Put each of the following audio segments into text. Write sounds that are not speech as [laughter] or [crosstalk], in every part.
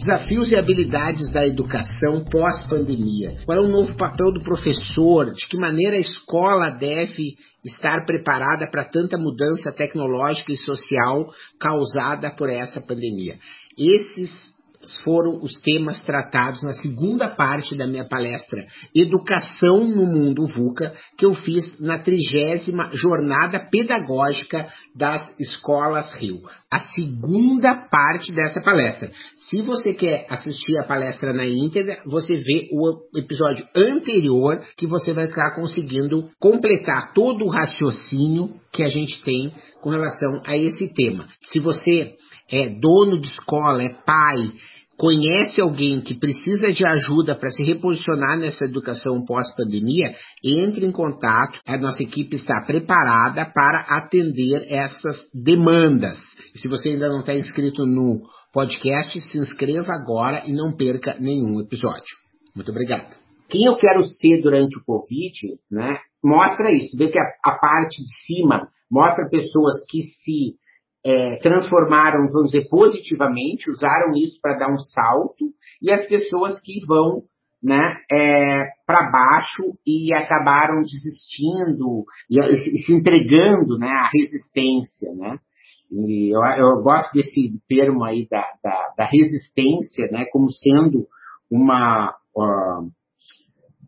Desafios e habilidades da educação pós-pandemia. Qual é o novo papel do professor? De que maneira a escola deve estar preparada para tanta mudança tecnológica e social causada por essa pandemia? Esses foram os temas tratados na segunda parte da minha palestra Educação no Mundo VUCA, que eu fiz na trigésima Jornada Pedagógica das Escolas Rio. A segunda parte dessa palestra. Se você quer assistir a palestra na íntegra, você vê o episódio anterior que você vai estar conseguindo completar todo o raciocínio que a gente tem com relação a esse tema. Se você é dono de escola, é pai, conhece alguém que precisa de ajuda para se reposicionar nessa educação pós-pandemia, entre em contato. A nossa equipe está preparada para atender essas demandas. E se você ainda não está inscrito no podcast, se inscreva agora e não perca nenhum episódio. Muito obrigado. Quem eu quero ser durante o Covid, né? Mostra isso. Vê que a, a parte de cima mostra pessoas que se é, transformaram, vamos dizer, positivamente, usaram isso para dar um salto, e as pessoas que vão né, é, para baixo e acabaram desistindo e, e, se entregando né, à resistência. Né? E eu, eu gosto desse termo aí da, da, da resistência né, como sendo uma,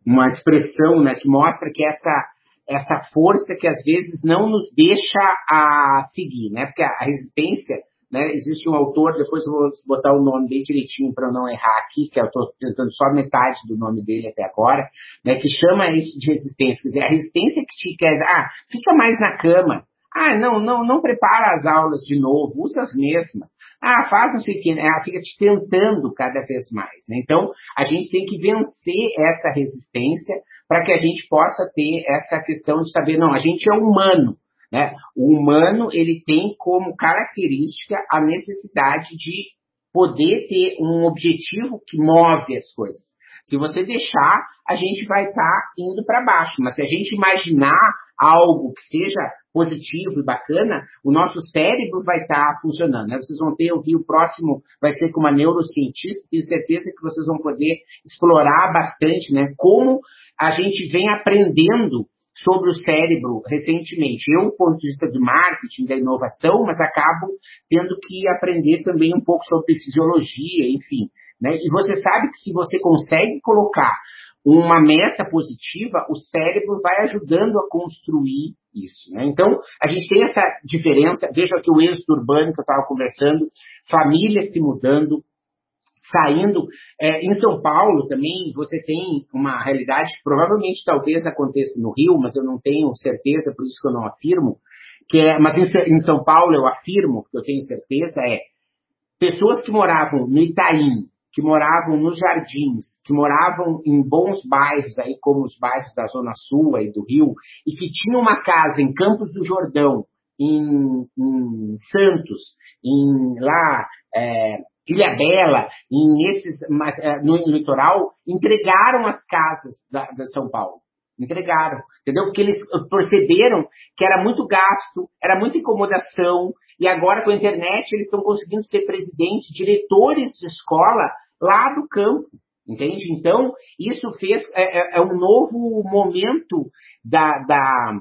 uma expressão né, que mostra que essa essa força que às vezes não nos deixa a seguir, né? Porque a, resistência, né? Existe um autor, depois eu vou botar o nome bem direitinho para não errar aqui, que eu estou tentando só metade do nome dele até agora, né? Que chama isso de resistência. Quer dizer, a resistência que te quer, ah, fica mais na cama. Ah, não, não, não prepara as aulas de novo, usa as mesmas. Ah, faz não sei o que, né? Ela fica te tentando cada vez mais, né? Então, a gente tem que vencer essa resistência para que a gente possa ter essa questão de saber, não, a gente é humano, né? O humano, ele tem como característica a necessidade de poder ter um objetivo que move as coisas. Se você deixar, a gente vai estar tá indo para baixo. Mas se a gente imaginar algo que seja positivo e bacana, o nosso cérebro vai estar tá funcionando. Né? Vocês vão ter, eu vi o próximo, vai ser com uma neurocientista, tenho certeza que vocês vão poder explorar bastante né, como a gente vem aprendendo sobre o cérebro recentemente. Eu, do ponto de vista de marketing, da inovação, mas acabo tendo que aprender também um pouco sobre fisiologia, enfim. Né? E você sabe que se você consegue colocar uma meta positiva, o cérebro vai ajudando a construir isso. Né? Então, a gente tem essa diferença. Veja aqui o êxito urbano que eu estava conversando, famílias se mudando, saindo. É, em São Paulo também você tem uma realidade que provavelmente talvez aconteça no Rio, mas eu não tenho certeza, por isso que eu não afirmo. Que é, mas em, em São Paulo eu afirmo, que eu tenho certeza, é pessoas que moravam no Itaim, que moravam nos jardins, que moravam em bons bairros, aí como os bairros da Zona Sul aí do Rio, e que tinham uma casa em Campos do Jordão, em, em Santos, em lá é, Ilha Bela, é, no litoral, entregaram as casas da, da São Paulo. Entregaram, entendeu? Porque eles perceberam que era muito gasto, era muita incomodação, e agora com a internet eles estão conseguindo ser presidentes, diretores de escola lá do campo. Entende? Então, isso fez. É, é um novo momento da, da,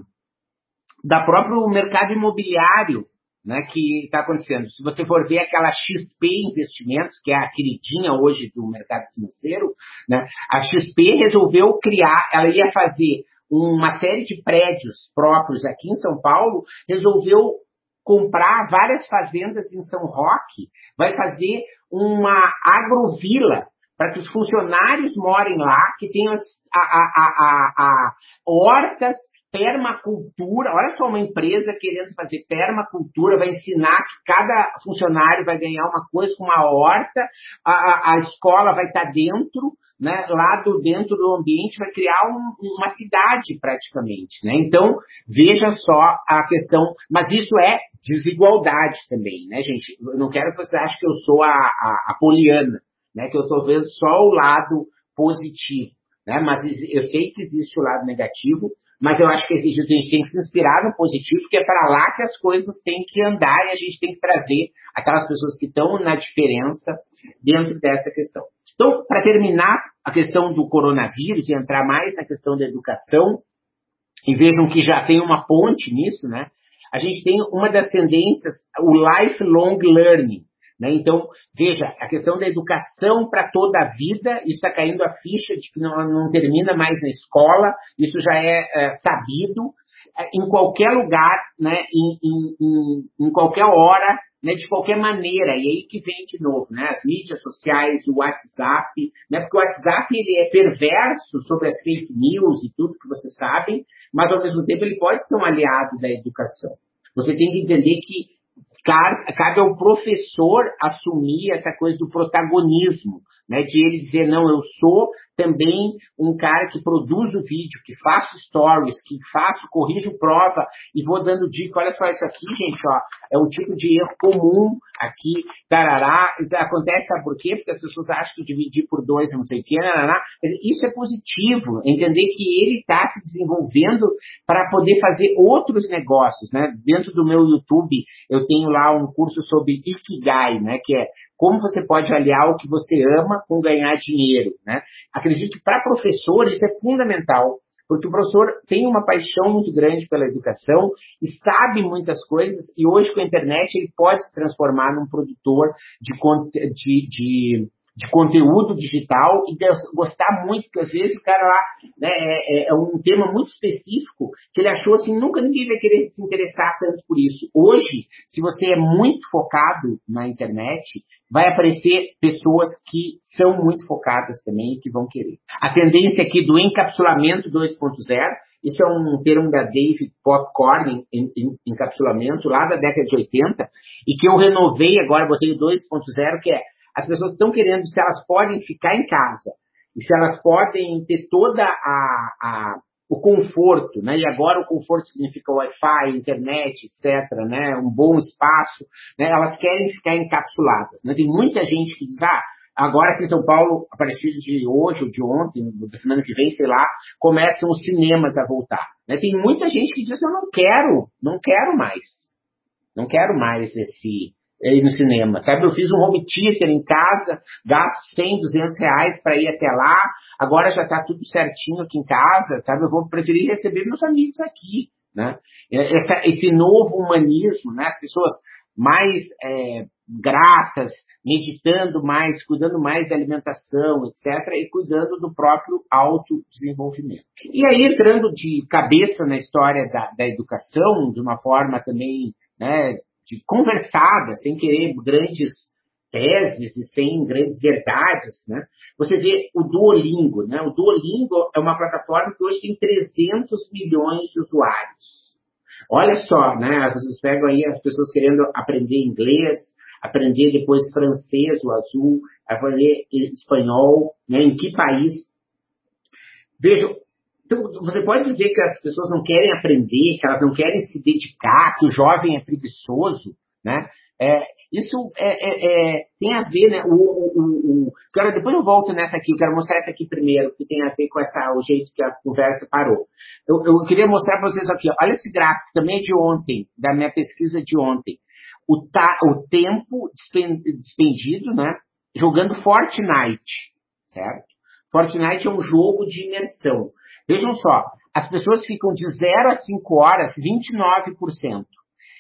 da próprio mercado imobiliário né, que está acontecendo. Se você for ver aquela XP Investimentos, que é a queridinha hoje do mercado financeiro, né, a XP resolveu criar, ela ia fazer uma série de prédios próprios aqui em São Paulo, resolveu comprar várias fazendas em São Roque, vai fazer uma agrovila para que os funcionários morem lá, que tenham as, a, a, a, a, hortas permacultura. Olha só, uma empresa querendo fazer permacultura, vai ensinar que cada funcionário vai ganhar uma coisa com uma horta, a, a, escola vai estar dentro, né, lá do, dentro do ambiente, vai criar um, uma cidade praticamente. Né? Então, veja só a questão. Mas isso é desigualdade também, né, gente? Eu não quero que você ache que eu sou a, a, a poliana, né, que eu estou vendo só o lado positivo. Né? Mas eu sei que existe o lado negativo, mas eu acho que a gente tem que se inspirar no positivo, que é para lá que as coisas têm que andar e a gente tem que trazer aquelas pessoas que estão na diferença dentro dessa questão. Então, para terminar a questão do coronavírus e entrar mais na questão da educação, e vejam que já tem uma ponte nisso, né? A gente tem uma das tendências, o lifelong learning, né? Então, veja, a questão da educação para toda a vida, está caindo a ficha de que não, não, termina mais na escola, isso já é, é sabido, é, em qualquer lugar, né? em, em, em, em qualquer hora, né, de qualquer maneira, e aí que vem de novo, né, as mídias sociais, o WhatsApp, né, porque o WhatsApp ele é perverso sobre as fake news e tudo que vocês sabem, mas ao mesmo tempo ele pode ser um aliado da educação. Você tem que entender que cabe ao professor assumir essa coisa do protagonismo, né, de ele dizer, não, eu sou também um cara que produz o vídeo, que faço stories, que faço, corrijo prova e vou dando dica. Olha só isso aqui, gente, ó, é um tipo de erro comum aqui, tarará. Então, acontece, sabe por quê? Porque as pessoas acham que dividir por dois é não sei o quê, tarará. Isso é positivo, entender que ele está se desenvolvendo para poder fazer outros negócios, né? Dentro do meu YouTube, eu tenho lá um curso sobre Ikigai, né? Que é como você pode aliar o que você ama com ganhar dinheiro, né? Acredito que para professor isso é fundamental, porque o professor tem uma paixão muito grande pela educação e sabe muitas coisas, e hoje com a internet ele pode se transformar num produtor de, de, de de conteúdo digital e gostar muito, porque às vezes o cara lá né, é, é, é, um tema muito específico que ele achou assim, nunca ninguém vai querer se interessar tanto por isso. Hoje, se você é muito focado na internet, vai aparecer pessoas que são muito focadas também e que vão querer. A tendência aqui do encapsulamento 2.0, isso é um termo da David Popcorn, em, em, encapsulamento, lá da década de 80, e que eu renovei agora, botei o 2.0, que é as pessoas estão querendo se elas podem ficar em casa e se elas podem ter toda a, a o conforto, né? E agora o conforto significa Wi-Fi, internet, etc., né? Um bom espaço, né? Elas querem ficar encapsuladas, né? Tem muita gente que diz, ah, agora aqui em São Paulo, a partir de hoje ou de ontem, da semana que vem, sei lá, começam os cinemas a voltar. Né? Tem muita gente que diz, eu não quero, não quero mais. Não quero mais esse, ir no cinema, sabe? Eu fiz um home theater em casa, gasto 100, 200 reais para ir até lá, agora já está tudo certinho aqui em casa, sabe? Eu vou preferir receber meus amigos aqui, né? Essa, esse novo humanismo, né? As pessoas mais é, gratas, meditando mais, cuidando mais da alimentação, etc., e cuidando do próprio autodesenvolvimento. E aí, entrando de cabeça na história da, da educação, de uma forma também né, de conversada, sem querer grandes teses e sem grandes verdades, né? Você vê o Duolingo, né? O Duolingo é uma plataforma que hoje tem 300 milhões de usuários. Olha só, né? Vocês pegam aí as pessoas querendo aprender inglês, aprender depois francês, o azul, aprender espanhol, né? Em que país? Vejam, então, você pode dizer que as pessoas não querem aprender, que elas não querem se dedicar, que o jovem é preguiçoso, né? É, isso é, é, é, tem a ver, né? O, o, o, quero, depois eu volto nessa aqui, eu quero mostrar essa aqui primeiro, que tem a ver com essa, o jeito que a conversa parou. Eu, eu queria mostrar para vocês aqui, olha esse gráfico, também é de ontem, da minha pesquisa de ontem. O, ta, o tempo despendido, né? Jogando Fortnite, certo? Fortnite é um jogo de imersão. Vejam só, as pessoas ficam de 0 a 5 horas, 29%.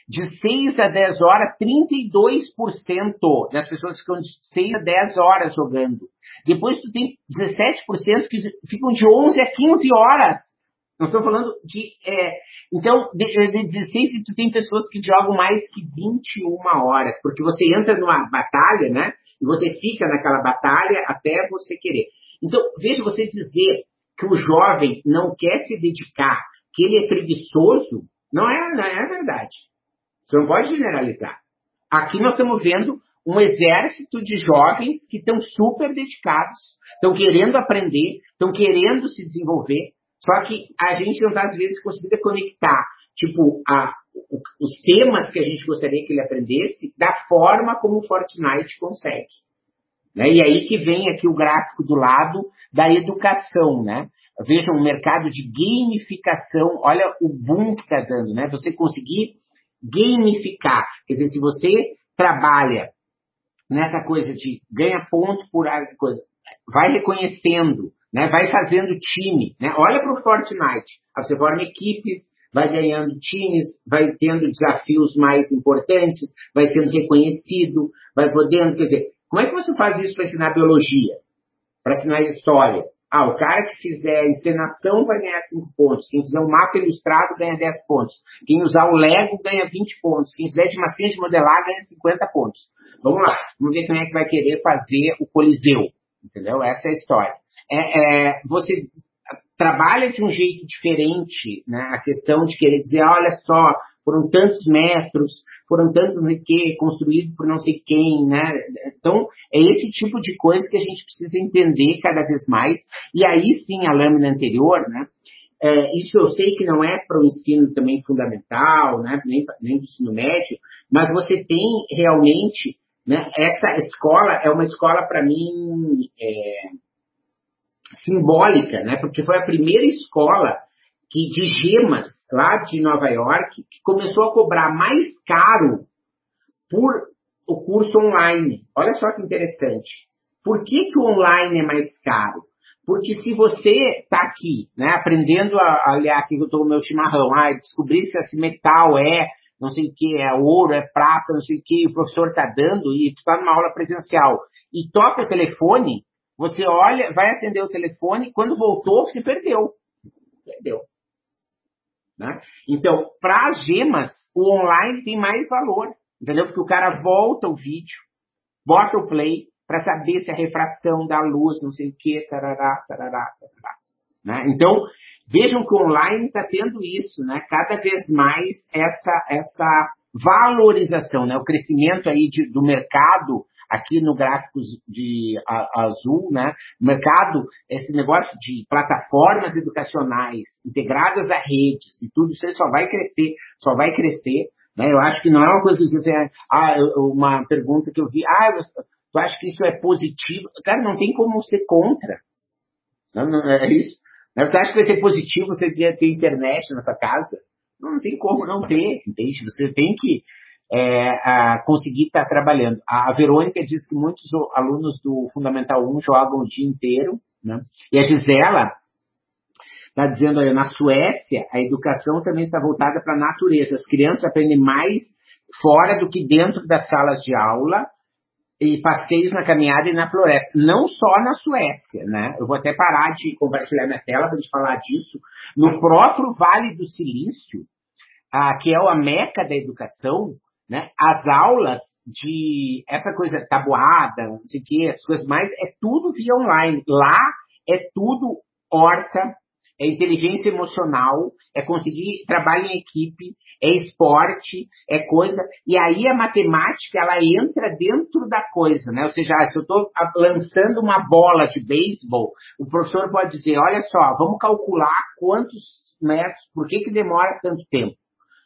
De 6 a 10 horas, 32% das pessoas ficam de 6 a 10 horas jogando. Depois tu tem 17% que ficam de 11 a 15 horas. Não estou falando de. É, então, de, de 16, tu tem pessoas que jogam mais que 21 horas, porque você entra numa batalha, né? E você fica naquela batalha até você querer. Então, veja você dizer que o jovem não quer se dedicar que ele é preguiçoso, não é, não é verdade. Você não pode generalizar. Aqui nós estamos vendo um exército de jovens que estão super dedicados, estão querendo aprender, estão querendo se desenvolver, só que a gente não está, às vezes, conseguindo conectar, tipo, a, os temas que a gente gostaria que ele aprendesse da forma como o Fortnite consegue. Né? E aí que vem aqui o gráfico do lado da educação, né? Vejam o mercado de gamificação, olha o boom que está dando, né? Você conseguir gamificar, quer dizer, se você trabalha nessa coisa de ganha ponto por coisa, vai reconhecendo, né? Vai fazendo time, né? Olha para o Fortnite, você forma equipes, vai ganhando times, vai tendo desafios mais importantes, vai sendo reconhecido, vai podendo, quer dizer, como é que você faz isso para ensinar biologia? Para ensinar história? Ah, o cara que fizer encenação vai ganhar 5 pontos. Quem fizer um mapa ilustrado ganha 10 pontos. Quem usar o Lego ganha 20 pontos. Quem fizer de massinha de modelar ganha 50 pontos. Vamos lá, vamos ver quem é que vai querer fazer o Coliseu. Entendeu? Essa é a história. É, é, você trabalha de um jeito diferente, né? A questão de querer dizer, olha só, foram tantos metros, foram tantos não sei o quê, construído por não sei quem, né? Então, é esse tipo de coisa que a gente precisa entender cada vez mais. E aí sim, a lâmina anterior, né? É, isso eu sei que não é para o ensino também fundamental, né? nem, nem do ensino médio, mas você tem realmente, né? essa escola é uma escola para mim é, simbólica, né? porque foi a primeira escola que de gemas lá de Nova York que começou a cobrar mais caro por o curso online. Olha só que interessante. Por que, que o online é mais caro? Porque se você está aqui, né, aprendendo a, olhar aqui que eu estou no meu chimarrão, ah, descobrir se esse metal é não sei o que, é ouro, é prata, não sei o que, o professor está dando e está numa aula presencial e toca o telefone, você olha, vai atender o telefone, quando voltou, se perdeu. Perdeu. Né? Então, para as gemas, o online tem mais valor, entendeu? Porque o cara volta o vídeo, bota o play para saber se a refração da luz, não sei o que, tarará, tarará, tarará. Né? Então, vejam que o online está tendo isso, né? Cada vez mais essa, essa valorização, né? O crescimento aí de, do mercado aqui no gráficos de a, azul, né? Mercado, esse negócio de plataformas educacionais integradas a redes e tudo isso aí só vai crescer, só vai crescer. Né? Eu acho que não é uma coisa que você, ah, uma pergunta que eu vi, ah, tu acha que isso é positivo? Cara, não tem como ser contra. Não, não é isso. Você acha que vai ser positivo você ter internet na sua casa? Não, não tem como não ter, entende? Você tem que é, conseguir estar trabalhando. A, Verônica diz que muitos alunos do Fundamental 1 jogam o dia inteiro, né? E a Gisela está dizendo aí, na Suécia, a educação também está voltada para a natureza. As crianças aprendem mais fora do que dentro das salas de aula e passeios na caminhada e na floresta. Não só na Suécia, né? Eu vou até parar de compartilhar minha tela para a gente falar disso. No próprio Vale do Silício, ah, que é a meca da educação, né? As aulas de essa coisa tabuada, não sei o que, as coisas mais, é tudo via online. Lá é tudo horta, é inteligência emocional, é conseguir trabalho em equipe, é esporte, é coisa. E aí a matemática, ela entra dentro da coisa, né? Ou seja, se eu estou lançando uma bola de beisebol, o professor pode dizer, olha só, vamos calcular quantos metros, por que, que demora tanto tempo?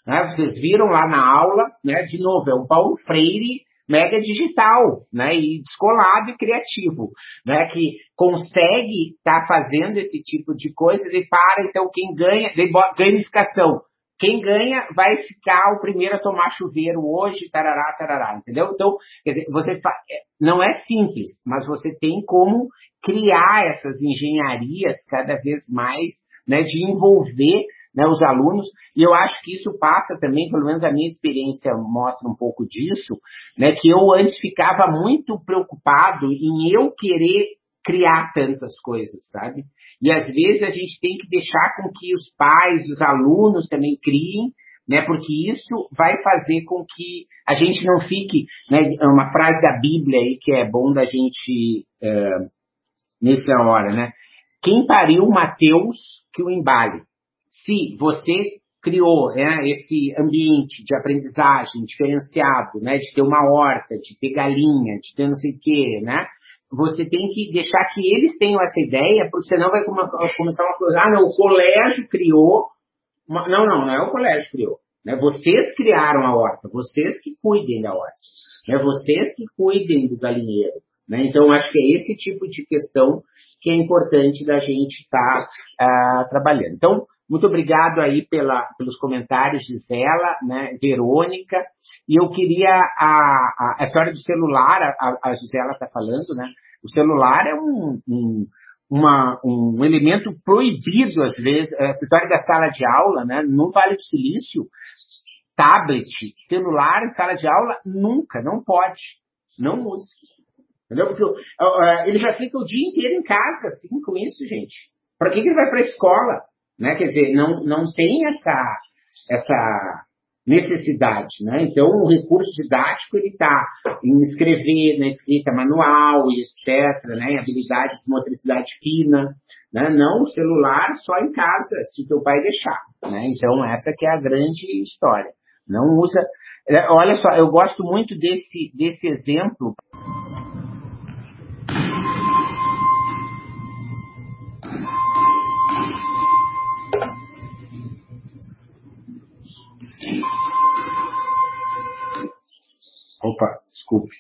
Né? Vocês viram lá na aula, né? de novo, é o Paulo Freire mega digital, né, e descolado e criativo, né, que consegue estar tá fazendo esse tipo de coisas e para, então, quem ganha, gamificação, quem ganha vai ficar o primeiro a tomar chuveiro hoje, tarará, tarará, entendeu? Então, quer dizer, você fa... É, não é simples, mas você tem como criar essas engenharias cada vez mais, né, de envolver né, os alunos, e eu acho que isso passa também, pelo menos a minha experiência mostra um pouco disso, né, que eu antes ficava muito preocupado em eu querer criar tantas coisas, sabe? E às vezes a gente tem que deixar com que os pais, os alunos também criem, né? Porque isso vai fazer com que a gente não fique, né? É uma frase da Bíblia aí que é bom da gente é, nessa hora, né? Quem pariu Mateus que o embale se você criou né, esse ambiente de aprendizagem diferenciado, né, de ter uma horta, de ter galinha, de ter não sei o quê, né? Você tem que deixar que eles tenham essa ideia, porque senão vai começar uma coisa, ah, não, o colégio criou. Uma... Não, não, não é o colégio que criou. Né? Vocês criaram a horta, vocês que cuidem da horta. Né? Vocês que cuidem do galinheiro. Né? Então, acho que é esse tipo de questão que é importante da gente estar tá, uh, trabalhando. Então, muito obrigado aí pela, pelos comentários, Gisela, né, Verônica. E eu queria a, a, a história do celular, a, a Gisela está falando, né? O celular é um, um, uma, um elemento proibido, às vezes. Essa história da sala de aula, né? No Vale do Silício, tablet, celular em sala de aula, nunca, não pode. Não use. Entendeu? Porque uh, ele já fica o dia inteiro em casa, assim, com isso, gente. Para que, que ele vai para a escola? Né? Quer dizer, não, não tem essa, essa necessidade. Né? Então, o recurso didático está em escrever, na escrita manual e etc., né? habilidades de motricidade fina. Né? Não o celular só em casa, se teu pai deixar. Né? Então, essa que é a grande história. Não usa. É, olha só, eu gosto muito desse, desse exemplo Opa, desculpe.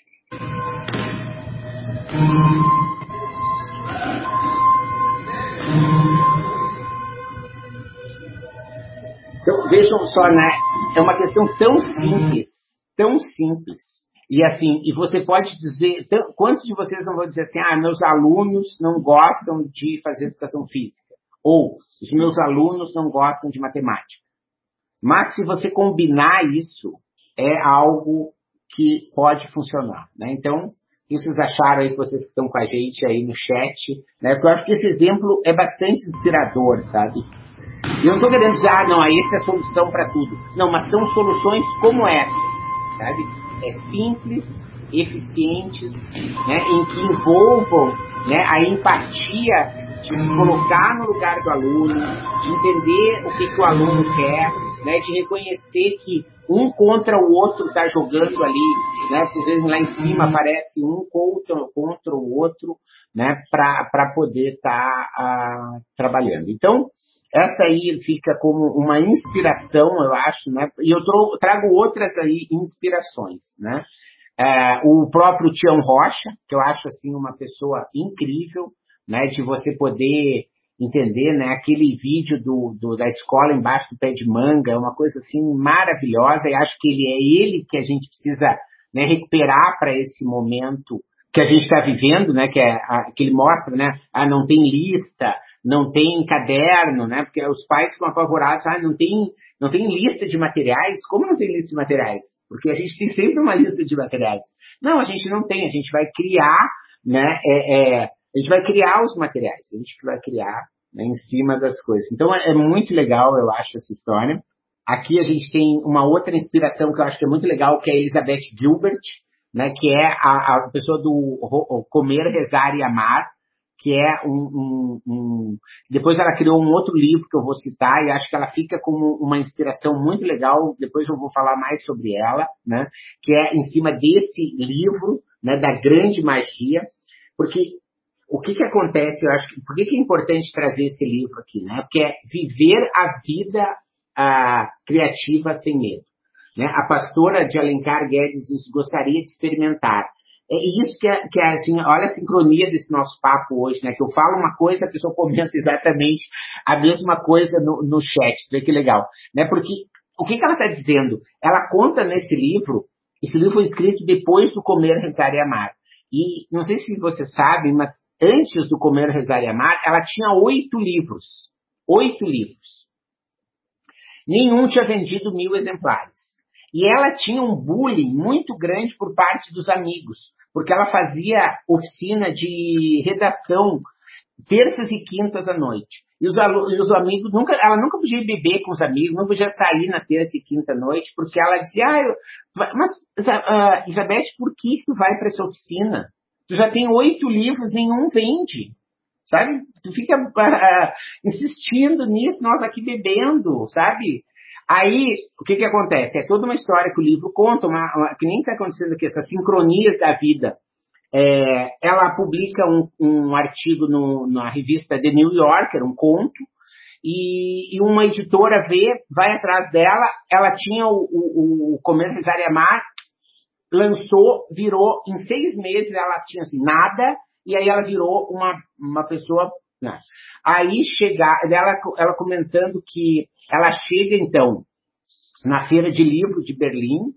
Então, vejam só, né? É uma questão tão simples, tão simples. E assim, e você pode dizer, quantos de vocês não vão dizer assim, ah, meus alunos não gostam de fazer educação física? Ou, os meus alunos não gostam de matemática. Mas se você combinar isso, é algo que pode funcionar. Né? Então, o que vocês acharam aí, vocês que estão com a gente aí no chat? Né? Eu acho que esse exemplo é bastante inspirador, sabe? Eu não estou querendo dizer, ah, não, essa é a solução para tudo. Não, mas são soluções como essas, sabe? É simples, eficientes, né? em que envolvam né, a empatia de se colocar no lugar do aluno, de entender o que, que o aluno quer, né, de reconhecer que um contra o outro está jogando ali, né? Às vezes lá em cima aparece um contra, contra o outro, né? Para poder estar tá, uh, trabalhando. Então, essa aí fica como uma inspiração, eu acho, né? E eu trago outras aí inspirações, né? É, o próprio Tião Rocha, que eu acho assim uma pessoa incrível, né? De você poder entender, né? Aquele vídeo do, do, da escola embaixo do pé de manga é uma coisa assim maravilhosa e acho que ele é ele que a gente precisa né, recuperar para esse momento que a gente está vivendo, né? Que, é a, que ele mostra, né? Ah, não tem lista, não tem caderno, né? Porque os pais ficam apavorados, ah, não tem, não tem lista de materiais. Como não tem lista de materiais? Porque a gente tem sempre uma lista de materiais. Não, a gente não tem, a gente vai criar, né? É, é, a gente vai criar os materiais, a gente vai criar né, em cima das coisas. Então é, é muito legal, eu acho, essa história. Aqui a gente tem uma outra inspiração que eu acho que é muito legal, que é a Elizabeth Gilbert, né, que é a, a pessoa do Comer, Rezar e Amar, que é um, um, um, Depois ela criou um outro livro que eu vou citar e acho que ela fica como uma inspiração muito legal. Depois eu vou falar mais sobre ela, né? Que é em cima desse livro, né? Da grande magia, porque o que, que acontece, eu acho, por que, que é importante trazer esse livro aqui, né? Porque é viver a vida a, criativa sem medo. Né? A pastora de Alencar Guedes diz, gostaria de experimentar. É isso que é, que é assim, olha a sincronia desse nosso papo hoje, né? Que eu falo uma coisa, a pessoa comenta [laughs] exatamente a mesma coisa no, no chat. Vê que legal. Né? Porque o que, que ela está dizendo? Ela conta nesse livro, esse livro foi escrito depois do Comer, Rezar e Amar. E não sei se você sabe, mas antes do Comer, Rezar e Amar, ela tinha oito livros. Oito livros. Nenhum tinha vendido mil exemplares. E ela tinha um bullying muito grande por parte dos amigos, porque ela fazia oficina de redação terças e quintas à noite. E os, e os amigos nunca, ela nunca podia beber com os amigos, não podia sair na terça e quinta noite, porque ela dizia, ah, eu, mas uh, Isabeth, por que tu vai para essa oficina? Tu já tem oito livros, nenhum vende. sabe? Tu fica uh, insistindo nisso, nós aqui bebendo, sabe? Aí, o que que acontece? É toda uma história que o livro conta, uma, uma, que nem está acontecendo aqui, essas sincronias da vida. É, ela publica um, um artigo no, na revista The New Yorker, um conto, e, e, uma editora vê, vai atrás dela, ela tinha o, o, o Comércio Mar, lançou, virou, em seis meses ela tinha assim, nada, e aí ela virou uma, uma pessoa. Né? Aí chega, ela, ela comentando que ela chega então na feira de livro de Berlim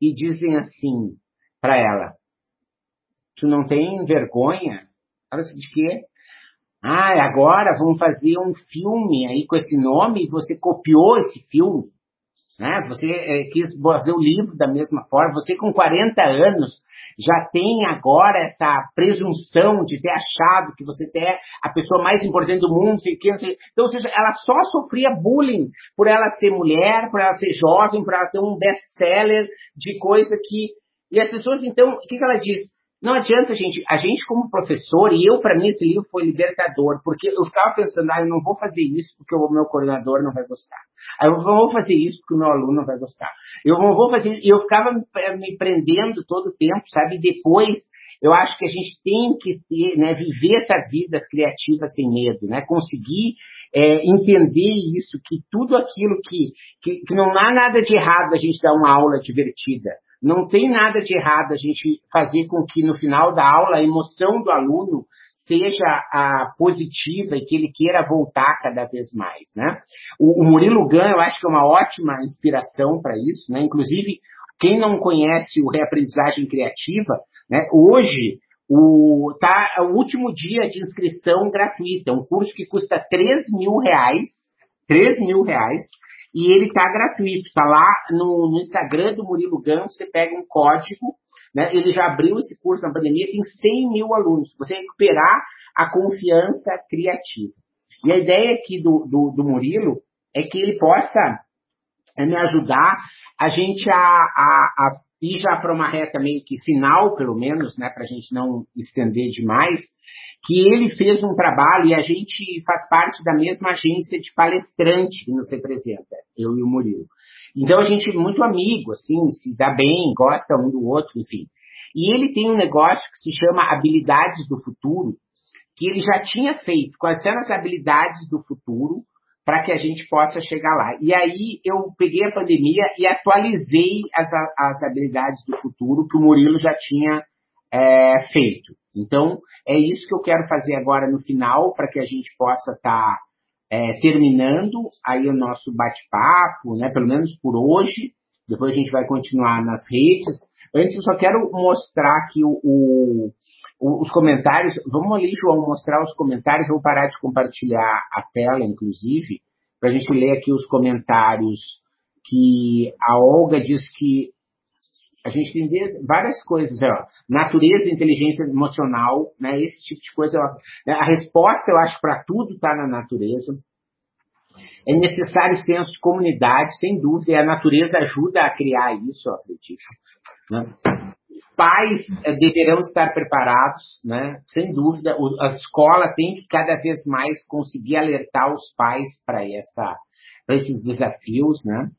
e dizem assim para ela: Tu não tem vergonha? Ela disse, de quê? Ah, agora vamos fazer um filme aí com esse nome e você copiou esse filme. Né? Você é, quis fazer o livro da mesma forma. Você com 40 anos já tem agora essa presunção de ter achado que você é a pessoa mais importante do mundo, sei que, sei. então, ou seja, ela só sofria bullying por ela ser mulher, por ela ser jovem, por ela ter um best-seller de coisa que... E as pessoas, então, o que, que ela diz? Não adianta, gente. A gente, como professor, e eu, para mim, esse livro foi libertador, porque eu ficava pensando, ah, eu não vou fazer isso porque o meu coordenador não vai gostar. Ah, eu vou fazer isso porque o meu aluno não vai gostar. Eu não vou fazer E eu ficava me prendendo todo o tempo, sabe? Depois, eu acho que a gente tem que ter, né, viver essa vida criativa sem medo, né? Conseguir é, entender isso, que tudo aquilo que, que, que não há nada de errado a gente dar uma aula divertida. Não tem nada de errado a gente fazer com que no final da aula a emoção do aluno seja a positiva e que ele queira voltar cada vez mais, né? O, o Murilo Gun, eu acho que é uma ótima inspiração para isso, né? Inclusive, quem não conhece o Reaprendizagem Criativa, né? Hoje, o, tá, é o último dia de inscrição gratuita, um curso que custa 3 mil reais, 3 mil reais, e ele está gratuito, está lá no, no, Instagram do Murilo Gans, você pega um código, né? ele já abriu esse curso na pandemia, tem 100 mil alunos, você recuperar a confiança criativa. E a ideia aqui do, do, do Murilo é que ele possa é, me ajudar a gente a, a, a ir já para uma reta meio que final, pelo menos, né, para a gente não estender demais, que ele fez um trabalho e a gente faz parte da mesma agência de palestrante que nos representa, eu e o Murilo. Então a gente é muito amigo, assim, se dá bem, gosta um do outro, enfim. E ele tem um negócio que se chama Habilidades do Futuro, que ele já tinha feito. Quais são as habilidades do futuro para que a gente possa chegar lá? E aí eu peguei a pandemia e atualizei as, as habilidades do futuro que o Murilo já tinha é, feito. Então, é isso que eu quero fazer agora no final, para que a gente possa estar tá, é, terminando aí o nosso bate-papo, né? Pelo menos por hoje. Depois a gente vai continuar nas redes. Antes, eu só quero mostrar aqui o, o, os comentários. Vamos ali, João, mostrar os comentários. Eu vou parar de compartilhar a tela, inclusive, para a gente ler aqui os comentários que a Olga diz que a gente tem várias coisas, ó, natureza, inteligência emocional, né, esse tipo de coisa. Ó, né, a resposta, eu acho, para tudo está na natureza. É necessário senso de comunidade, sem dúvida, e a natureza ajuda a criar isso, eu acredito. Né? Pais é, deverão estar preparados, né? sem dúvida. O, a escola tem que cada vez mais conseguir alertar os pais para esses desafios, né?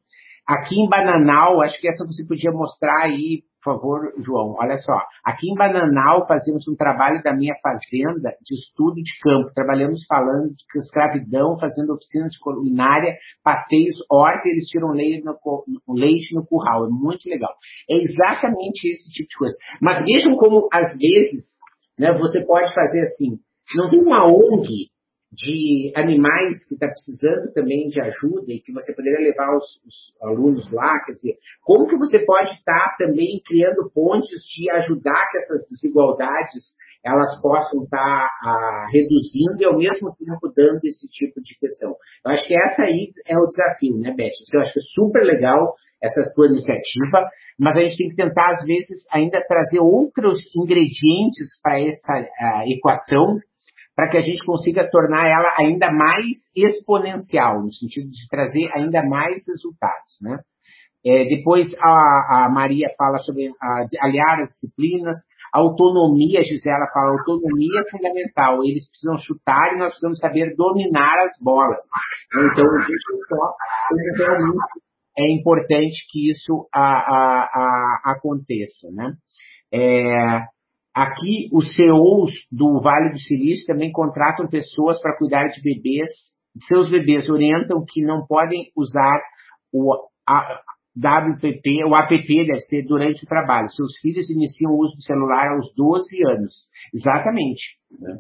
Aqui em Bananal, acho que essa você podia mostrar aí, por favor, João. Olha só. Aqui em Bananal fazemos um trabalho da minha fazenda de estudo de campo. Trabalhamos falando de escravidão, fazendo oficinas de culinária, passeios, horta, eles tiram leite no, leite no curral. É muito legal. É exatamente esse tipo de coisa. Mas vejam como, às vezes, né, você pode fazer assim. Não tem uma ONG de animais que está precisando também de ajuda e que você poderia levar os, os, alunos lá, quer dizer, como que você pode estar tá também criando pontes de ajudar que essas desigualdades elas possam estar tá, ah, reduzindo e ao mesmo tempo dando esse tipo de questão. Eu acho que essa aí é o desafio, né, Beth? Eu acho que é super legal essa sua iniciativa, mas a gente tem que tentar, às vezes, ainda trazer outros ingredientes para essa uh, equação para que a gente consiga tornar ela ainda mais exponencial, no sentido de trazer ainda mais resultados, né? É, depois a, a, Maria fala sobre a, aliar as disciplinas, autonomia, a Gisela fala, autonomia é fundamental. Eles precisam chutar e nós precisamos saber dominar as bolas. Então, a gente só realmente é importante que isso a, aconteça, né? É, aqui, os CEOs do Vale do Silício também contratam pessoas para cuidar de bebês, seus bebês orientam que não podem usar o WPP, o APP deve ser durante o trabalho. Seus filhos iniciam o uso do celular aos 12 anos. Exatamente. Né?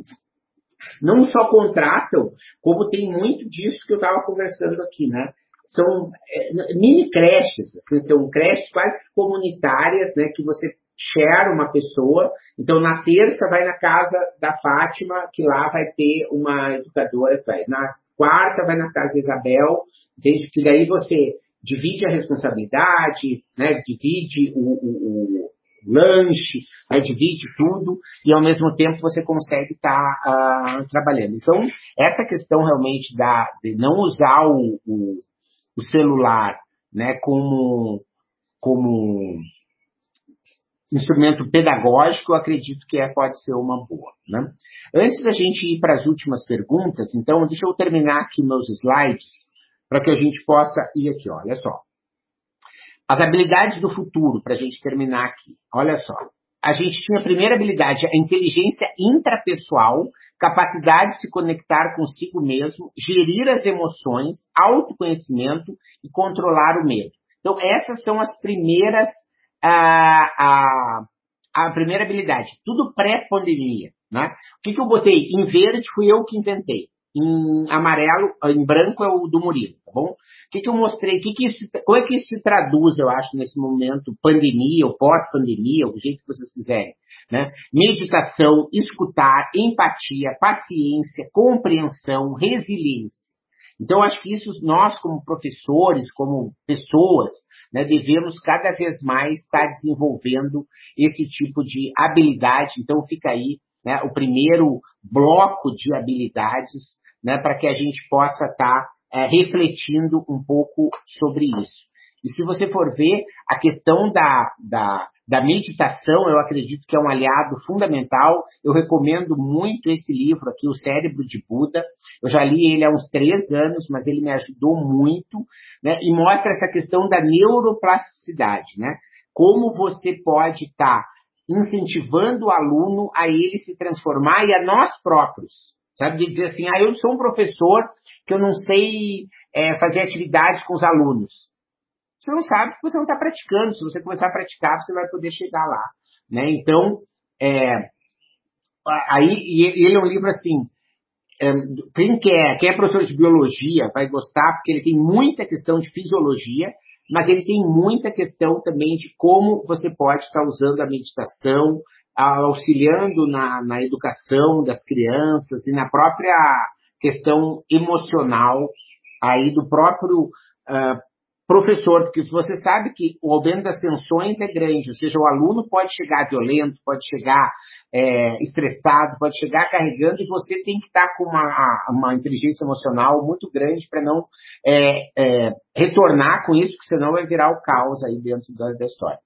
Não só contratam, como tem muito disso que eu estava conversando aqui, né? São é, mini creches, assim, são creches quase comunitárias, né? Que você share uma pessoa. Então, na terça vai na casa da Fátima, que lá vai ter uma educadora. Na quarta vai na casa da Isabel, desde que daí você divide a responsabilidade, né, divide o, o, o lanche, né, divide tudo e ao mesmo tempo você consegue estar tá, uh, trabalhando. Então, essa questão realmente da, de não usar o, o, o celular né, como, como instrumento pedagógico, acredito que é, pode ser uma boa. Né? Antes da gente ir para as últimas perguntas, então, deixa eu terminar aqui meus slides para que a gente possa ir aqui, olha só. As habilidades do futuro, para a gente terminar aqui. Olha só. A gente tinha a primeira habilidade, a inteligência intrapessoal, capacidade de se conectar consigo mesmo, gerir as emoções, autoconhecimento e controlar o medo. Então, essas são as primeiras, a, a, a primeira habilidade. Tudo pré-pandemia. Né? O que, que eu botei? Em verde fui eu que inventei em amarelo, em branco é o do Murilo, tá bom? O que, que eu mostrei? Que que isso, como é que isso se traduz, eu acho, nesse momento, pandemia ou pós-pandemia, o jeito que vocês quiserem, né? Meditação, escutar, empatia, paciência, compreensão, resiliência. Então, acho que isso nós, como professores, como pessoas, né, devemos cada vez mais estar desenvolvendo esse tipo de habilidade. Então, fica aí né, o primeiro bloco de habilidades né, para que a gente possa estar tá, é, refletindo um pouco sobre isso. E se você for ver, a questão da, da, da meditação, eu acredito que é um aliado fundamental. Eu recomendo muito esse livro aqui, O Cérebro de Buda. Eu já li ele há uns três anos, mas ele me ajudou muito, né? E mostra essa questão da neuroplasticidade, né? Como você pode estar tá incentivando o aluno a ele se transformar e a nós próprios. Sabe, de dizer assim, ah, eu sou um professor que eu não sei é, fazer atividades com os alunos. Você não sabe porque você não está praticando. Se você começar a praticar, você vai poder chegar lá. Né? Então, é, aí, ele é um livro assim, é, quem quer, quem é professor de biologia vai gostar, porque ele tem muita questão de fisiologia, mas ele tem muita questão também de como você pode estar usando a meditação, auxiliando na, na educação das crianças e na própria questão emocional aí do próprio uh, professor, porque você sabe que o aumento das tensões é grande, ou seja, o aluno pode chegar violento, pode chegar é, estressado, pode chegar carregando e você tem que estar com uma, uma inteligência emocional muito grande para não é, é, retornar com isso, porque senão vai virar o caos aí dentro da, da história.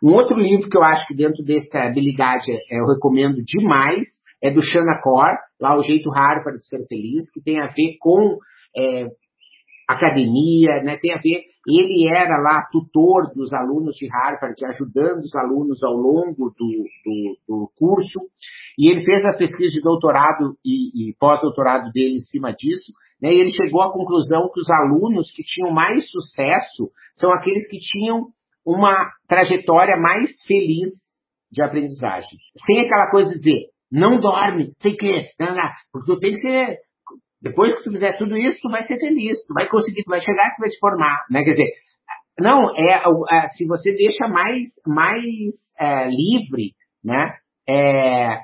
Um outro livro que eu acho que dentro dessa habilidade é, eu recomendo demais é do Shana Core, lá o jeito raro para ser feliz, que tem a ver com é, academia, né? Tem a ver. Ele era lá tutor dos alunos de Harvard, ajudando os alunos ao longo do, do, do curso, e ele fez a pesquisa de doutorado e, e pós-doutorado dele em cima disso, né? E ele chegou à conclusão que os alunos que tinham mais sucesso são aqueles que tinham uma trajetória mais feliz de aprendizagem. Sem aquela coisa de dizer, não dorme, sei que, porque tu tem que ser depois que tu fizer tudo isso, tu vai ser feliz, tu vai conseguir, tu vai chegar, tu vai te formar, né? Quer dizer, não, é, é se você deixa mais, mais é, livre, né? É,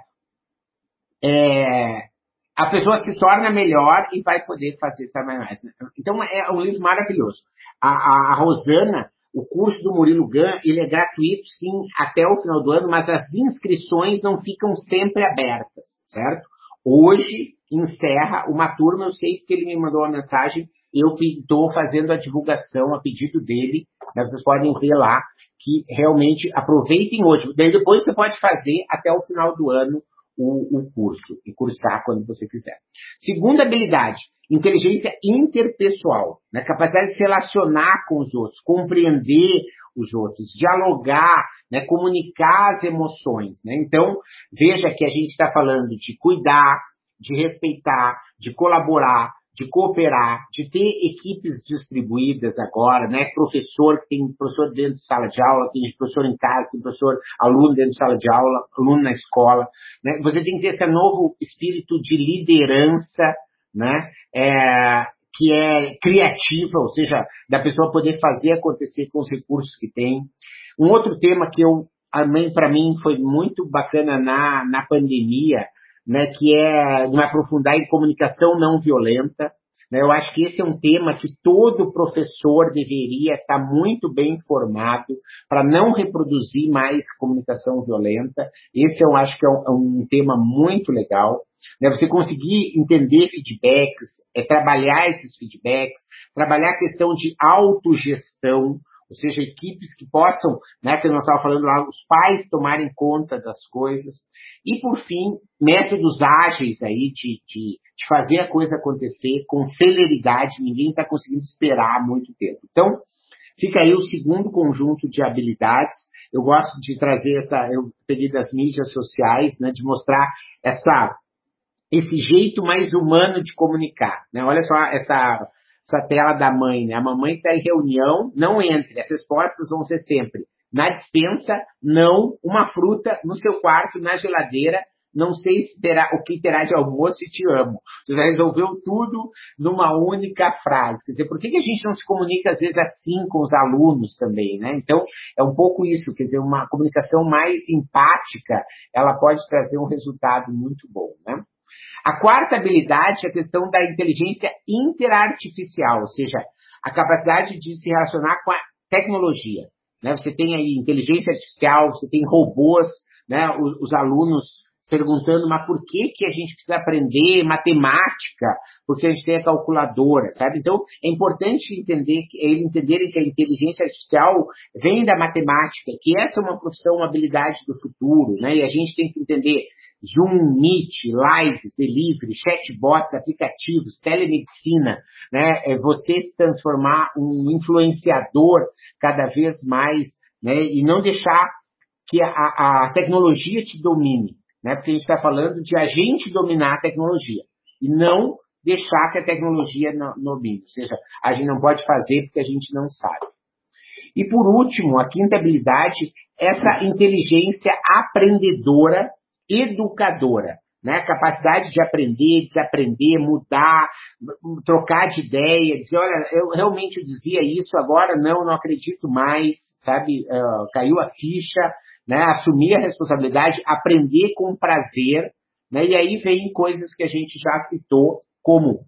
é, a pessoa se torna melhor e vai poder fazer também mais. Então é um livro maravilhoso. A, a, a Rosana, o curso do Murilo Gun, ele é gratuito sim até o final do ano, mas as inscrições não ficam sempre abertas, certo? Hoje encerra uma turma, eu sei que ele me mandou uma mensagem, eu estou fazendo a divulgação a pedido dele, né, vocês podem ver lá, que realmente aproveitem hoje. Daí depois você pode fazer até o final do ano o, o curso e cursar quando você quiser. Segunda habilidade, inteligência interpessoal, né? capacidade de se relacionar com os outros, compreender os outros, dialogar, né? comunicar as emoções. Né? Então, veja que a gente está falando de cuidar, de respeitar, de colaborar, de cooperar, de ter equipes distribuídas agora, né? Professor tem professor dentro de sala de aula, tem professor em casa, tem professor aluno dentro de sala de aula, aluno na escola, né? Você tem que ter esse novo espírito de liderança, né? É, que é criativa, ou seja, da pessoa poder fazer acontecer com os recursos que tem. Um outro tema que eu para mim foi muito bacana na, na pandemia né, que é me aprofundar em comunicação não violenta. Né? Eu acho que esse é um tema que todo professor deveria estar muito bem informado para não reproduzir mais comunicação violenta. Esse eu acho que é um, é um tema muito legal. Né? Você conseguir entender feedbacks, é trabalhar esses feedbacks, trabalhar a questão de autogestão, ou seja, equipes que possam, né, que nós estávamos falando lá, os pais tomarem conta das coisas. E, por fim, métodos ágeis aí de, de, de fazer a coisa acontecer com celeridade, ninguém está conseguindo esperar muito tempo. Então, fica aí o segundo conjunto de habilidades. Eu gosto de trazer essa, eu peguei das mídias sociais, né, de mostrar essa, esse jeito mais humano de comunicar. Né? Olha só essa essa tela da mãe, né? A mamãe está em reunião, não entre. As respostas vão ser sempre na dispensa, não, uma fruta no seu quarto, na geladeira, não sei se terá, o que terá de almoço e te amo. Você já resolveu tudo numa única frase. Quer dizer, por que, que a gente não se comunica às vezes assim com os alunos também, né? Então, é um pouco isso, quer dizer, uma comunicação mais empática, ela pode trazer um resultado muito bom, né? A quarta habilidade é a questão da inteligência interartificial, ou seja, a capacidade de se relacionar com a tecnologia. Né? Você tem aí inteligência artificial, você tem robôs, né? os, os alunos perguntando, mas por que, que a gente precisa aprender matemática? Porque a gente tem a calculadora, sabe? Então, é importante entender, eles entenderem que a inteligência artificial vem da matemática, que essa é uma profissão, uma habilidade do futuro, né? E a gente tem que entender Zoom, Meet, lives, delivery, chatbots, aplicativos, telemedicina, né? É você se transformar um influenciador cada vez mais, né? E não deixar que a, a tecnologia te domine, né? Porque a gente está falando de a gente dominar a tecnologia e não deixar que a tecnologia domine. Ou seja, a gente não pode fazer porque a gente não sabe. E por último, a quinta habilidade, essa inteligência aprendedora educadora, né? Capacidade de aprender, desaprender, mudar, trocar de ideia, dizer, olha, eu realmente dizia isso, agora não, não acredito mais, sabe? Uh, caiu a ficha, né? Assumir a responsabilidade, aprender com prazer, né? E aí vem coisas que a gente já citou, como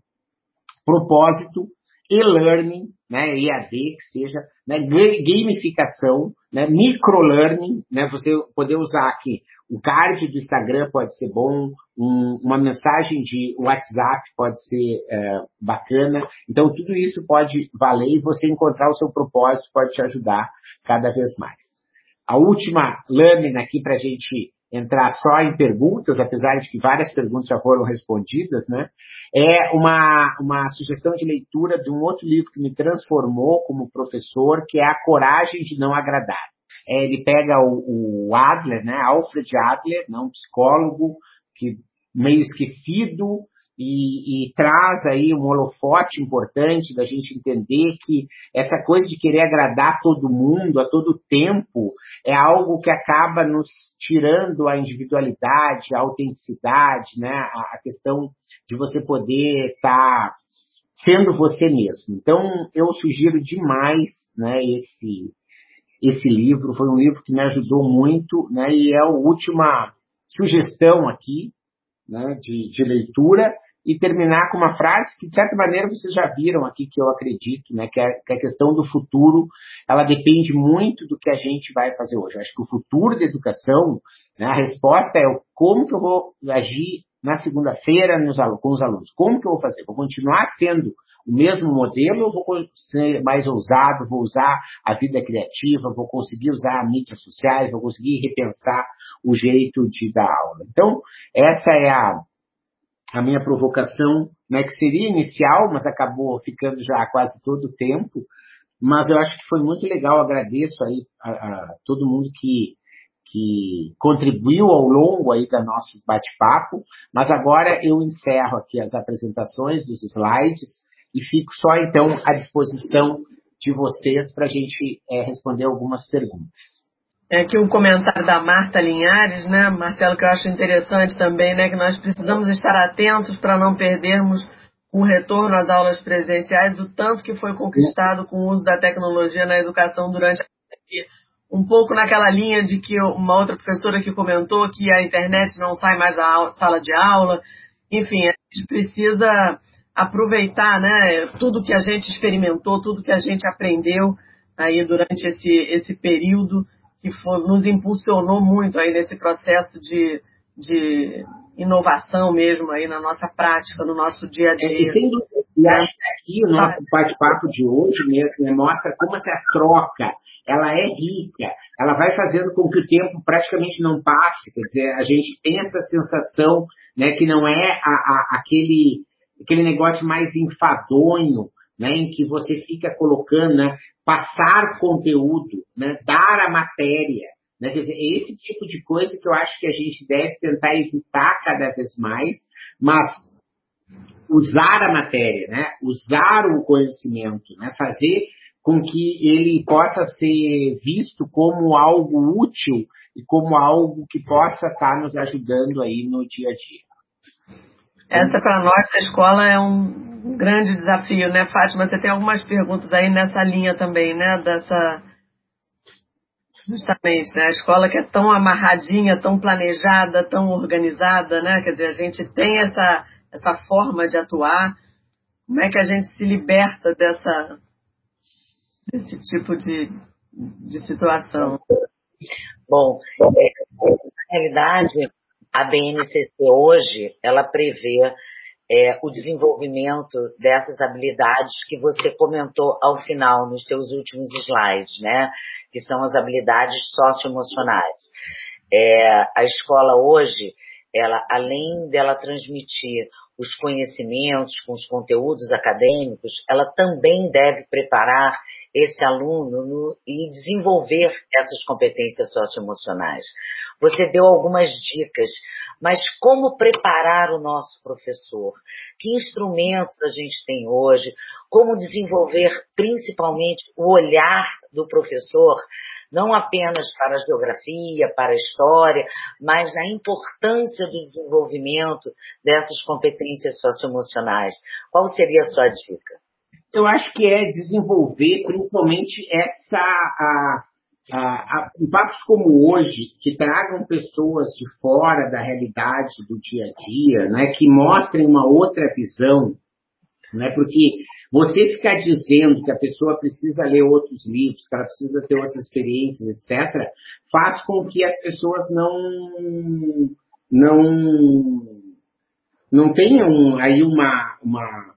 propósito, e-learning, né, EAD, que seja, né, gamificação, né, microlearning, né, você poder usar aqui um card do Instagram pode ser bom, um, uma mensagem de WhatsApp pode ser é, bacana. Então, tudo isso pode valer e você encontrar o seu propósito pode te ajudar cada vez mais. A última lâmina aqui para a gente entrar só em perguntas, apesar de que várias perguntas já foram respondidas, né? É uma, uma sugestão de leitura de um outro livro que me transformou como professor, que é A Coragem de Não Agradar. É, ele pega o, o, Adler, né, Alfred Adler, né, um psicólogo que meio esquecido e, e, traz aí um holofote importante da gente entender que essa coisa de querer agradar todo mundo a todo tempo é algo que acaba nos tirando a individualidade, a autenticidade, né, a, a questão de você poder estar tá sendo você mesmo. Então eu sugiro demais, né, esse esse livro. Foi um livro que me ajudou muito, né? E é a última sugestão aqui, né? De, de leitura e terminar com uma frase que de certa maneira vocês já viram aqui que eu acredito, né? Que, é, que a questão do futuro, ela depende muito do que a gente vai fazer hoje. Eu acho que o futuro da educação, né? A resposta é como que eu vou agir na segunda-feira com os alunos. Como que eu vou fazer? Vou continuar sendo o mesmo modelo ou vou ser mais ousado, vou usar a vida criativa, vou conseguir usar mídias sociais, vou conseguir repensar o jeito de dar aula. Então, essa é a, a minha provocação, né, que seria inicial, mas acabou ficando já quase todo o tempo. Mas eu acho que foi muito legal, agradeço aí a, a todo mundo que que contribuiu ao longo aí da nosso bate-papo, mas agora eu encerro aqui as apresentações dos slides e fico só então à disposição de vocês para a gente é, responder algumas perguntas. É aqui um comentário da Marta Linhares, né, Marcelo, que eu acho interessante também, né, que nós precisamos estar atentos para não perdermos o retorno às aulas presenciais o tanto que foi conquistado com o uso da tecnologia na educação durante a pandemia um pouco naquela linha de que uma outra professora que comentou que a internet não sai mais da sala de aula. Enfim, a gente precisa aproveitar né, tudo que a gente experimentou, tudo que a gente aprendeu aí durante esse, esse período que foi, nos impulsionou muito aí nesse processo de, de inovação mesmo aí na nossa prática, no nosso dia a dia. É, e, e acho que aqui o nosso bate-papo de hoje mesmo né, mostra como essa troca ela é rica, ela vai fazendo com que o tempo praticamente não passe, quer dizer, a gente tem essa sensação, né, que não é a, a, aquele, aquele negócio mais enfadonho, né, em que você fica colocando, né, passar conteúdo, né, dar a matéria, né, quer dizer, é esse tipo de coisa que eu acho que a gente deve tentar evitar cada vez mais, mas usar a matéria, né, usar o conhecimento, né, fazer com que ele possa ser visto como algo útil e como algo que possa estar nos ajudando aí no dia a dia. Essa para nós, a escola, é um grande desafio, né, Fátima? Você tem algumas perguntas aí nessa linha também, né? Dessa. Justamente, né? A escola que é tão amarradinha, tão planejada, tão organizada, né? Quer dizer, a gente tem essa, essa forma de atuar. Como é que a gente se liberta dessa, esse tipo de, de situação? Bom, é, na realidade, a BNCC hoje, ela prevê é, o desenvolvimento dessas habilidades que você comentou ao final, nos seus últimos slides, né? Que são as habilidades socioemocionais. É, a escola hoje, ela, além dela transmitir os conhecimentos com os conteúdos acadêmicos, ela também deve preparar esse aluno no, e desenvolver essas competências socioemocionais. Você deu algumas dicas, mas como preparar o nosso professor? Que instrumentos a gente tem hoje? Como desenvolver principalmente o olhar do professor, não apenas para a geografia, para a história, mas na importância do desenvolvimento dessas competências socioemocionais? Qual seria a sua dica? eu acho que é desenvolver principalmente essa. A, a, a, em papos como hoje, que tragam pessoas de fora da realidade do dia a dia, né, que mostrem uma outra visão, né, porque você ficar dizendo que a pessoa precisa ler outros livros, que ela precisa ter outras experiências, etc., faz com que as pessoas não não não tenham aí uma, uma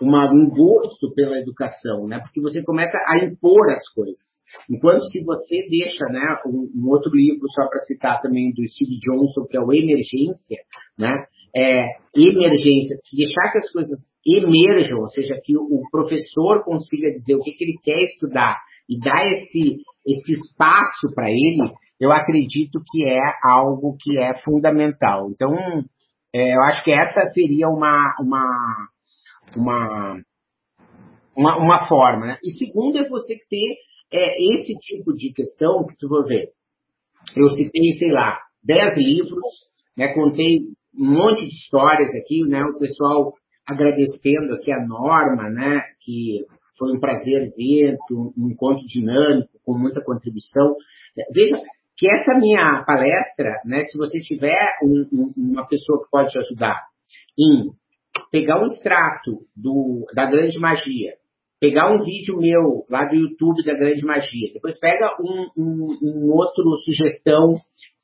uma, um gosto pela educação, né? Porque você começa a impor as coisas. Enquanto se você deixa, né, um, um outro livro só para citar também do Steve Johnson, que é o Emergência, né? É, emergência, deixar que as coisas emerjam, ou seja, que o professor consiga dizer o que, que ele quer estudar e dar esse, esse espaço para ele, eu acredito que é algo que é fundamental. Então, é, eu acho que essa seria uma, uma, uma, uma, uma forma. Né? E segundo é você ter é, esse tipo de questão que tu vai ver. Eu citei, sei lá, dez livros, né, contei um monte de histórias aqui, né, o pessoal agradecendo aqui a Norma, né, que foi um prazer ver, um encontro dinâmico, com muita contribuição. Veja que essa minha palestra, né, se você tiver um, um, uma pessoa que pode te ajudar em pegar um extrato do, da grande magia, pegar um vídeo meu lá do YouTube da grande magia, depois pega um, um, um outro sugestão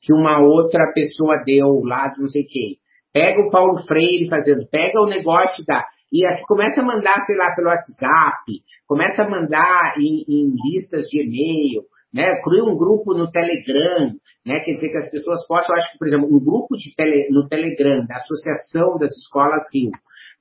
que uma outra pessoa deu lá de não sei quem, pega o Paulo Freire fazendo, pega o negócio da. E começa a mandar, sei lá, pelo WhatsApp, começa a mandar em, em listas de e-mail, né? Cria um grupo no Telegram, né? Quer dizer que as pessoas possam, eu acho que, por exemplo, um grupo de tele, no Telegram da Associação das Escolas Rio,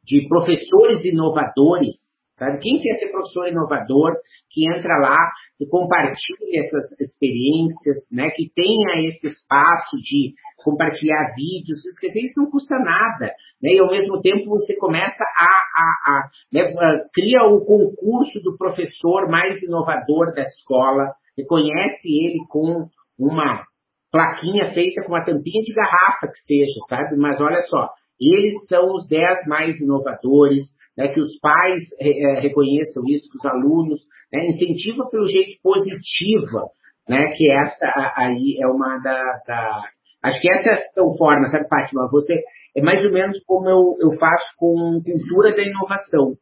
de professores inovadores, sabe? Quem quer ser professor inovador, que entra lá e compartilha essas experiências, né? Que tenha esse espaço de compartilhar vídeos, dizer, isso não custa nada, né? E ao mesmo tempo você começa a, a, a né? cria o concurso do professor mais inovador da escola, reconhece ele com uma plaquinha feita com uma tampinha de garrafa que seja, sabe? Mas olha só, eles são os 10 mais inovadores, né, que os pais é, reconheçam isso, que os alunos, né, incentiva pelo jeito positiva, né, que essa aí é uma da, da acho que essa são formas, sabe, Fátima? Você é mais ou menos como eu, eu faço com cultura da inovação,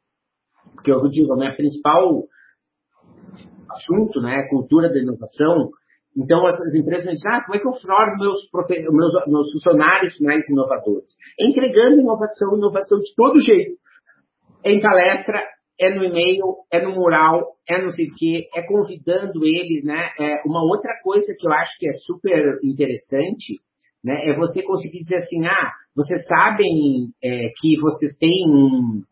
porque eu digo, a minha principal assunto, né, cultura da inovação, então, as, empresas dizem, ah, como é que eu formo meus, meus, meus funcionários mais inovadores? Entregando inovação, inovação de todo jeito. É em palestra, é no e-mail, é no mural, é não sei o quê, é convidando eles, né? É uma outra coisa que eu acho que é super interessante, né? É você conseguir dizer assim, ah, vocês sabem é, que vocês têm um,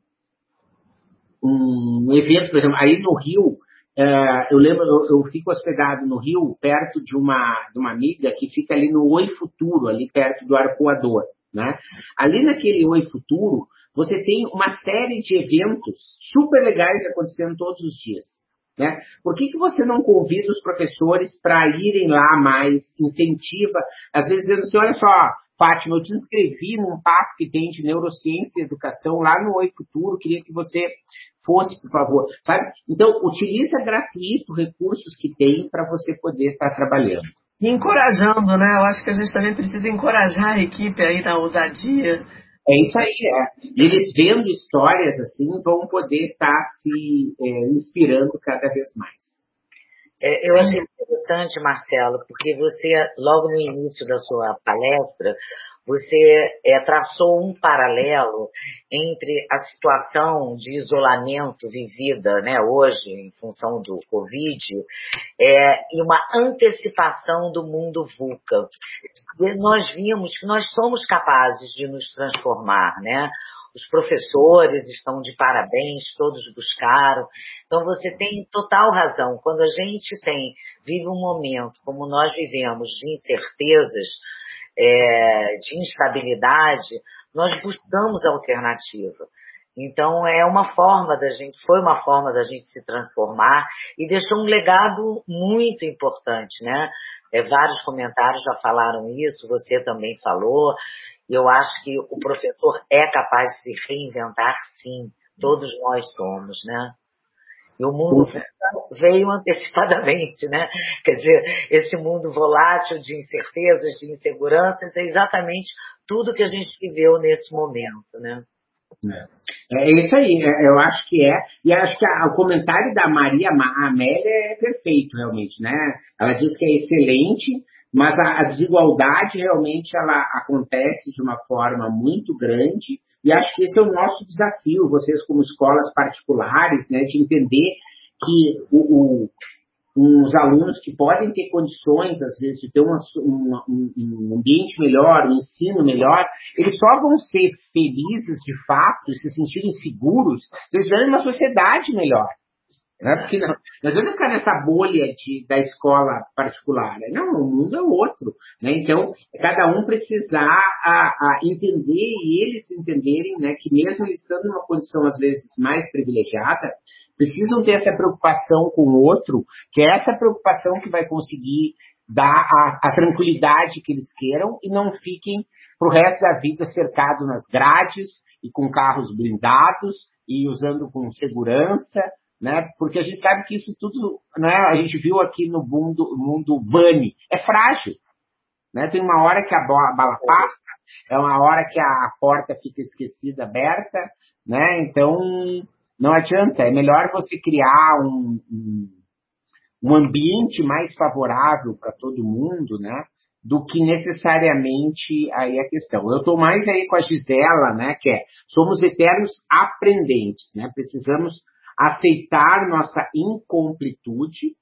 um evento, por exemplo, aí no Rio, é, eu lembro, eu, eu, fico hospedado no Rio, perto de uma, de uma amiga que fica ali no Oi Futuro, ali perto do Arcoador. Né? Ali naquele Oi Futuro, você tem uma série de eventos super legais acontecendo todos os dias. Né? Por que, que você não convida os professores para irem lá mais, incentiva, às vezes dizendo assim, olha só, Fátima, eu te inscrevi num papo que tem de neurociência e educação lá no Oi Futuro, queria que você fosse, por favor, sabe? Então, utiliza gratuito recursos que tem para você poder estar tá trabalhando. E encorajando, né? Eu acho que a gente também precisa encorajar a equipe aí na ousadia. É isso aí, é. Eles vendo histórias assim vão poder estar tá se é, inspirando cada vez mais. É, eu achei interessante, Marcelo, porque você, logo no início da sua palestra, você é, traçou um paralelo entre a situação de isolamento vivida né, hoje, em função do Covid, é, e uma antecipação do mundo VUCA. E nós vimos que nós somos capazes de nos transformar, né? Os professores estão de parabéns, todos buscaram. Então você tem total razão. Quando a gente tem, vive um momento como nós vivemos de incertezas, é, de instabilidade, nós buscamos alternativa. Então é uma forma da gente, foi uma forma da gente se transformar e deixou um legado muito importante, né? É, vários comentários já falaram isso, você também falou. Eu acho que o professor é capaz de se reinventar, sim. Todos nós somos, né? E o mundo veio antecipadamente, né? Quer dizer, esse mundo volátil de incertezas, de inseguranças, é exatamente tudo que a gente viveu nesse momento, né? É, é isso aí, é, eu acho que é. E acho que a, o comentário da Maria Amélia é perfeito, realmente, né? Ela diz que é excelente, mas a, a desigualdade realmente ela acontece de uma forma muito grande e acho que esse é o nosso desafio, vocês como escolas particulares, né, de entender que o, o uns alunos que podem ter condições, às vezes, de ter uma, uma, um ambiente melhor, um ensino melhor, eles só vão ser felizes de fato, se sentirem seguros, se eles estiverem numa sociedade melhor. Né? Porque não, não adianta ficar nessa bolha de, da escola particular. Né? Não, o mundo é outro. Né? Então, cada um precisar a, a entender e eles entenderem né, que mesmo estando numa condição, às vezes, mais privilegiada, precisam ter essa preocupação com o outro, que é essa preocupação que vai conseguir dar a, a tranquilidade que eles queiram e não fiquem para o resto da vida cercados nas grades e com carros blindados e usando com segurança né? Porque a gente sabe que isso tudo, né? A gente viu aqui no mundo, mundo bunny, é frágil, né? Tem uma hora que a bala passa, é uma hora que a porta fica esquecida, aberta, né? Então não adianta, é melhor você criar um, um, um ambiente mais favorável para todo mundo, né? do que necessariamente aí a questão. Eu estou mais aí com a Gisela, né, que é, somos eternos aprendentes, né, precisamos aceitar nossa incompletude,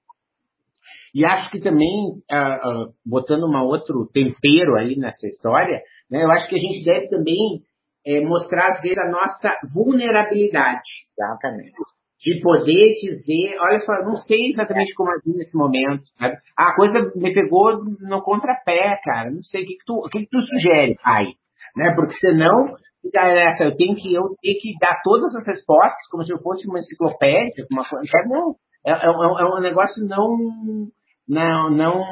e acho que também, uh, uh, botando um outro tempero aí nessa história, né, eu acho que a gente deve também é, mostrar, às vezes, a nossa vulnerabilidade. Exatamente de poder dizer, olha só, não sei exatamente como agir nesse momento. Sabe? A coisa me pegou no contrapé, cara. Não sei o que, que, tu, o que, que tu sugere, pai. Né? Porque senão essa, eu tenho que eu tenho que dar todas as respostas como se eu fosse uma enciclopédia, uma coisa. Não, é, é, é um negócio não, não, não,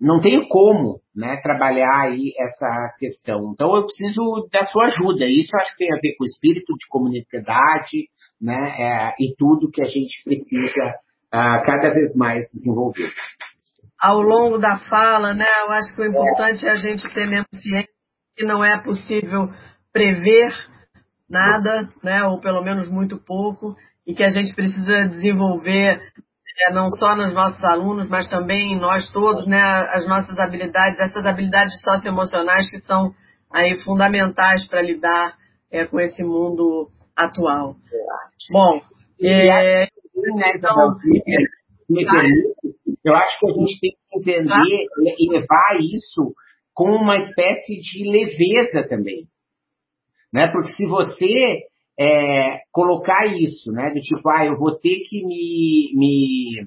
não tenho como, né, trabalhar aí essa questão. Então eu preciso da sua ajuda. Isso acho que tem a ver com o espírito de comunidade, né, é, e tudo que a gente precisa uh, cada vez mais desenvolver. Ao longo da fala, né, eu acho que o importante é a gente ter mesmo ciência que não é possível prever nada, né, ou pelo menos muito pouco, e que a gente precisa desenvolver é, não só nos nossos alunos, mas também em nós todos, né, as nossas habilidades, essas habilidades socioemocionais que são aí fundamentais para lidar é, com esse mundo atual. Bom, é, então, eu acho que a gente tem que entender e levar isso com uma espécie de leveza também. Né? Porque se você é, colocar isso, né? Do tipo, ah, eu vou ter que me, me,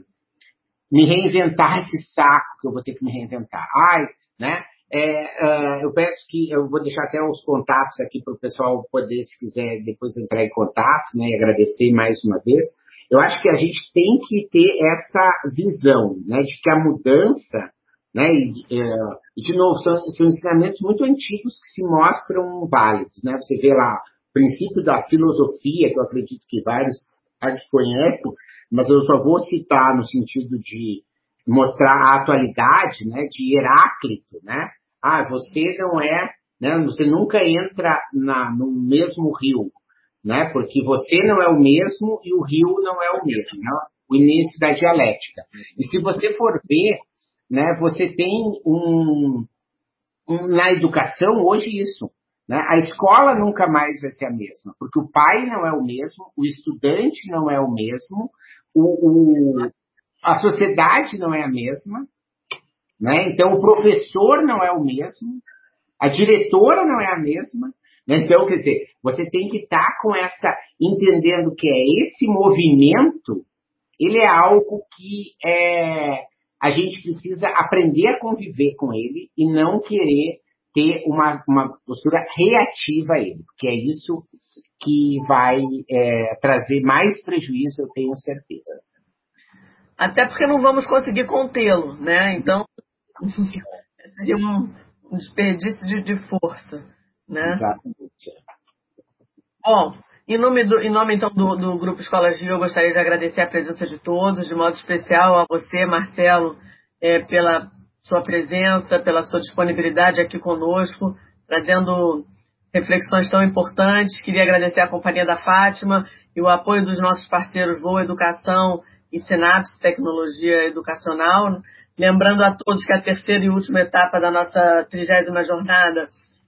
me reinventar esse saco que eu vou ter que me reinventar. Ai, né? É, uh, eu peço que eu vou deixar até os contatos aqui para o pessoal poder, se quiser, depois entrar em contato, né, e agradecer mais uma vez. Eu acho que a gente tem que ter essa visão, né, de que a mudança, né, e, uh, de novo, são, são ensinamentos muito antigos que se mostram válidos, né. Você vê lá princípio da filosofia, que eu acredito que vários aqui conhecem, mas eu só vou citar no sentido de mostrar a atualidade, né, de Heráclito, né, ah, você não é, né? Você nunca entra na, no mesmo rio, né? Porque você não é o mesmo e o rio não é o mesmo, né? O início da dialética. E se você for ver, né? Você tem um, um na educação hoje isso. Né? A escola nunca mais vai ser a mesma, porque o pai não é o mesmo, o estudante não é o mesmo, o, o a sociedade não é a mesma, né? Então, o professor não é o mesmo, a diretora não é a mesma. Né? Então, quer dizer, você tem que estar tá com essa, entendendo que é esse movimento, ele é algo que é, a gente precisa aprender a conviver com ele e não querer ter uma, uma postura reativa a ele, porque é isso que vai é, trazer mais prejuízo, eu tenho certeza. Até porque não vamos conseguir contê-lo, né? Então, [laughs] seria um, um desperdício de, de, força, né? Exatamente. Bom, em nome, do, em nome então do, do Grupo Escola Gil, eu gostaria de agradecer a presença de todos, de modo especial a você, Marcelo, é, pela sua presença, pela sua disponibilidade aqui conosco, trazendo reflexões tão importantes. Queria agradecer a companhia da Fátima e o apoio dos nossos parceiros Boa Educação e Sinapse Tecnologia Educacional. Lembrando a todos que a terceira e última etapa da nossa trigésima jornada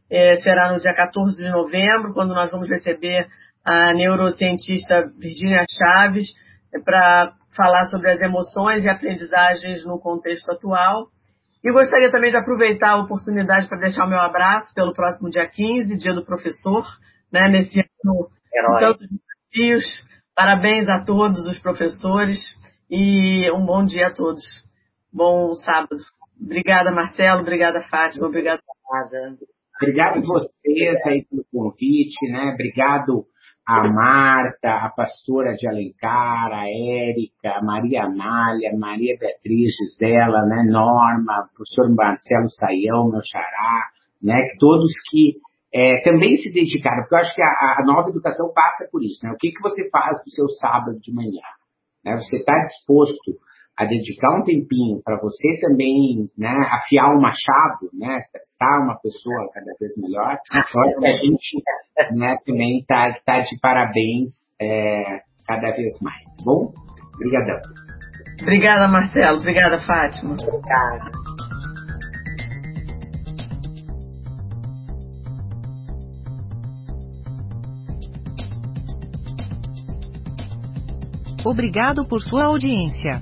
é, será no dia 14 de novembro, quando nós vamos receber a neurocientista Virginia Chaves é, para falar sobre as emoções e aprendizagens no contexto atual. E gostaria também de aproveitar a oportunidade para deixar o meu abraço pelo próximo dia 15, dia do professor, né, nesse ano de tantos desafios. Parabéns a todos os professores e um bom dia a todos. Bom sábado. Obrigada, Marcelo. Obrigada, Fátima. Obrigada. Obrigado a vocês aí pelo convite, né? Obrigado a Marta, a pastora de Alencar, a Érica, a Maria Amália, Maria Beatriz, Gisela, né? Norma, o professor Marcelo Saião, meu xará, né? Todos que é, também se dedicaram, porque eu acho que a, a, nova educação passa por isso, né? O que, que você faz no seu sábado de manhã? Né? Você está disposto a dedicar um tempinho para você também né, afiar o machado, né, testar uma pessoa cada vez melhor, ah, é a gente né, também está tá de parabéns é, cada vez mais, tá bom? Obrigadão. Obrigada, Marcelo. Obrigada, Fátima. Obrigada. Obrigado por sua audiência.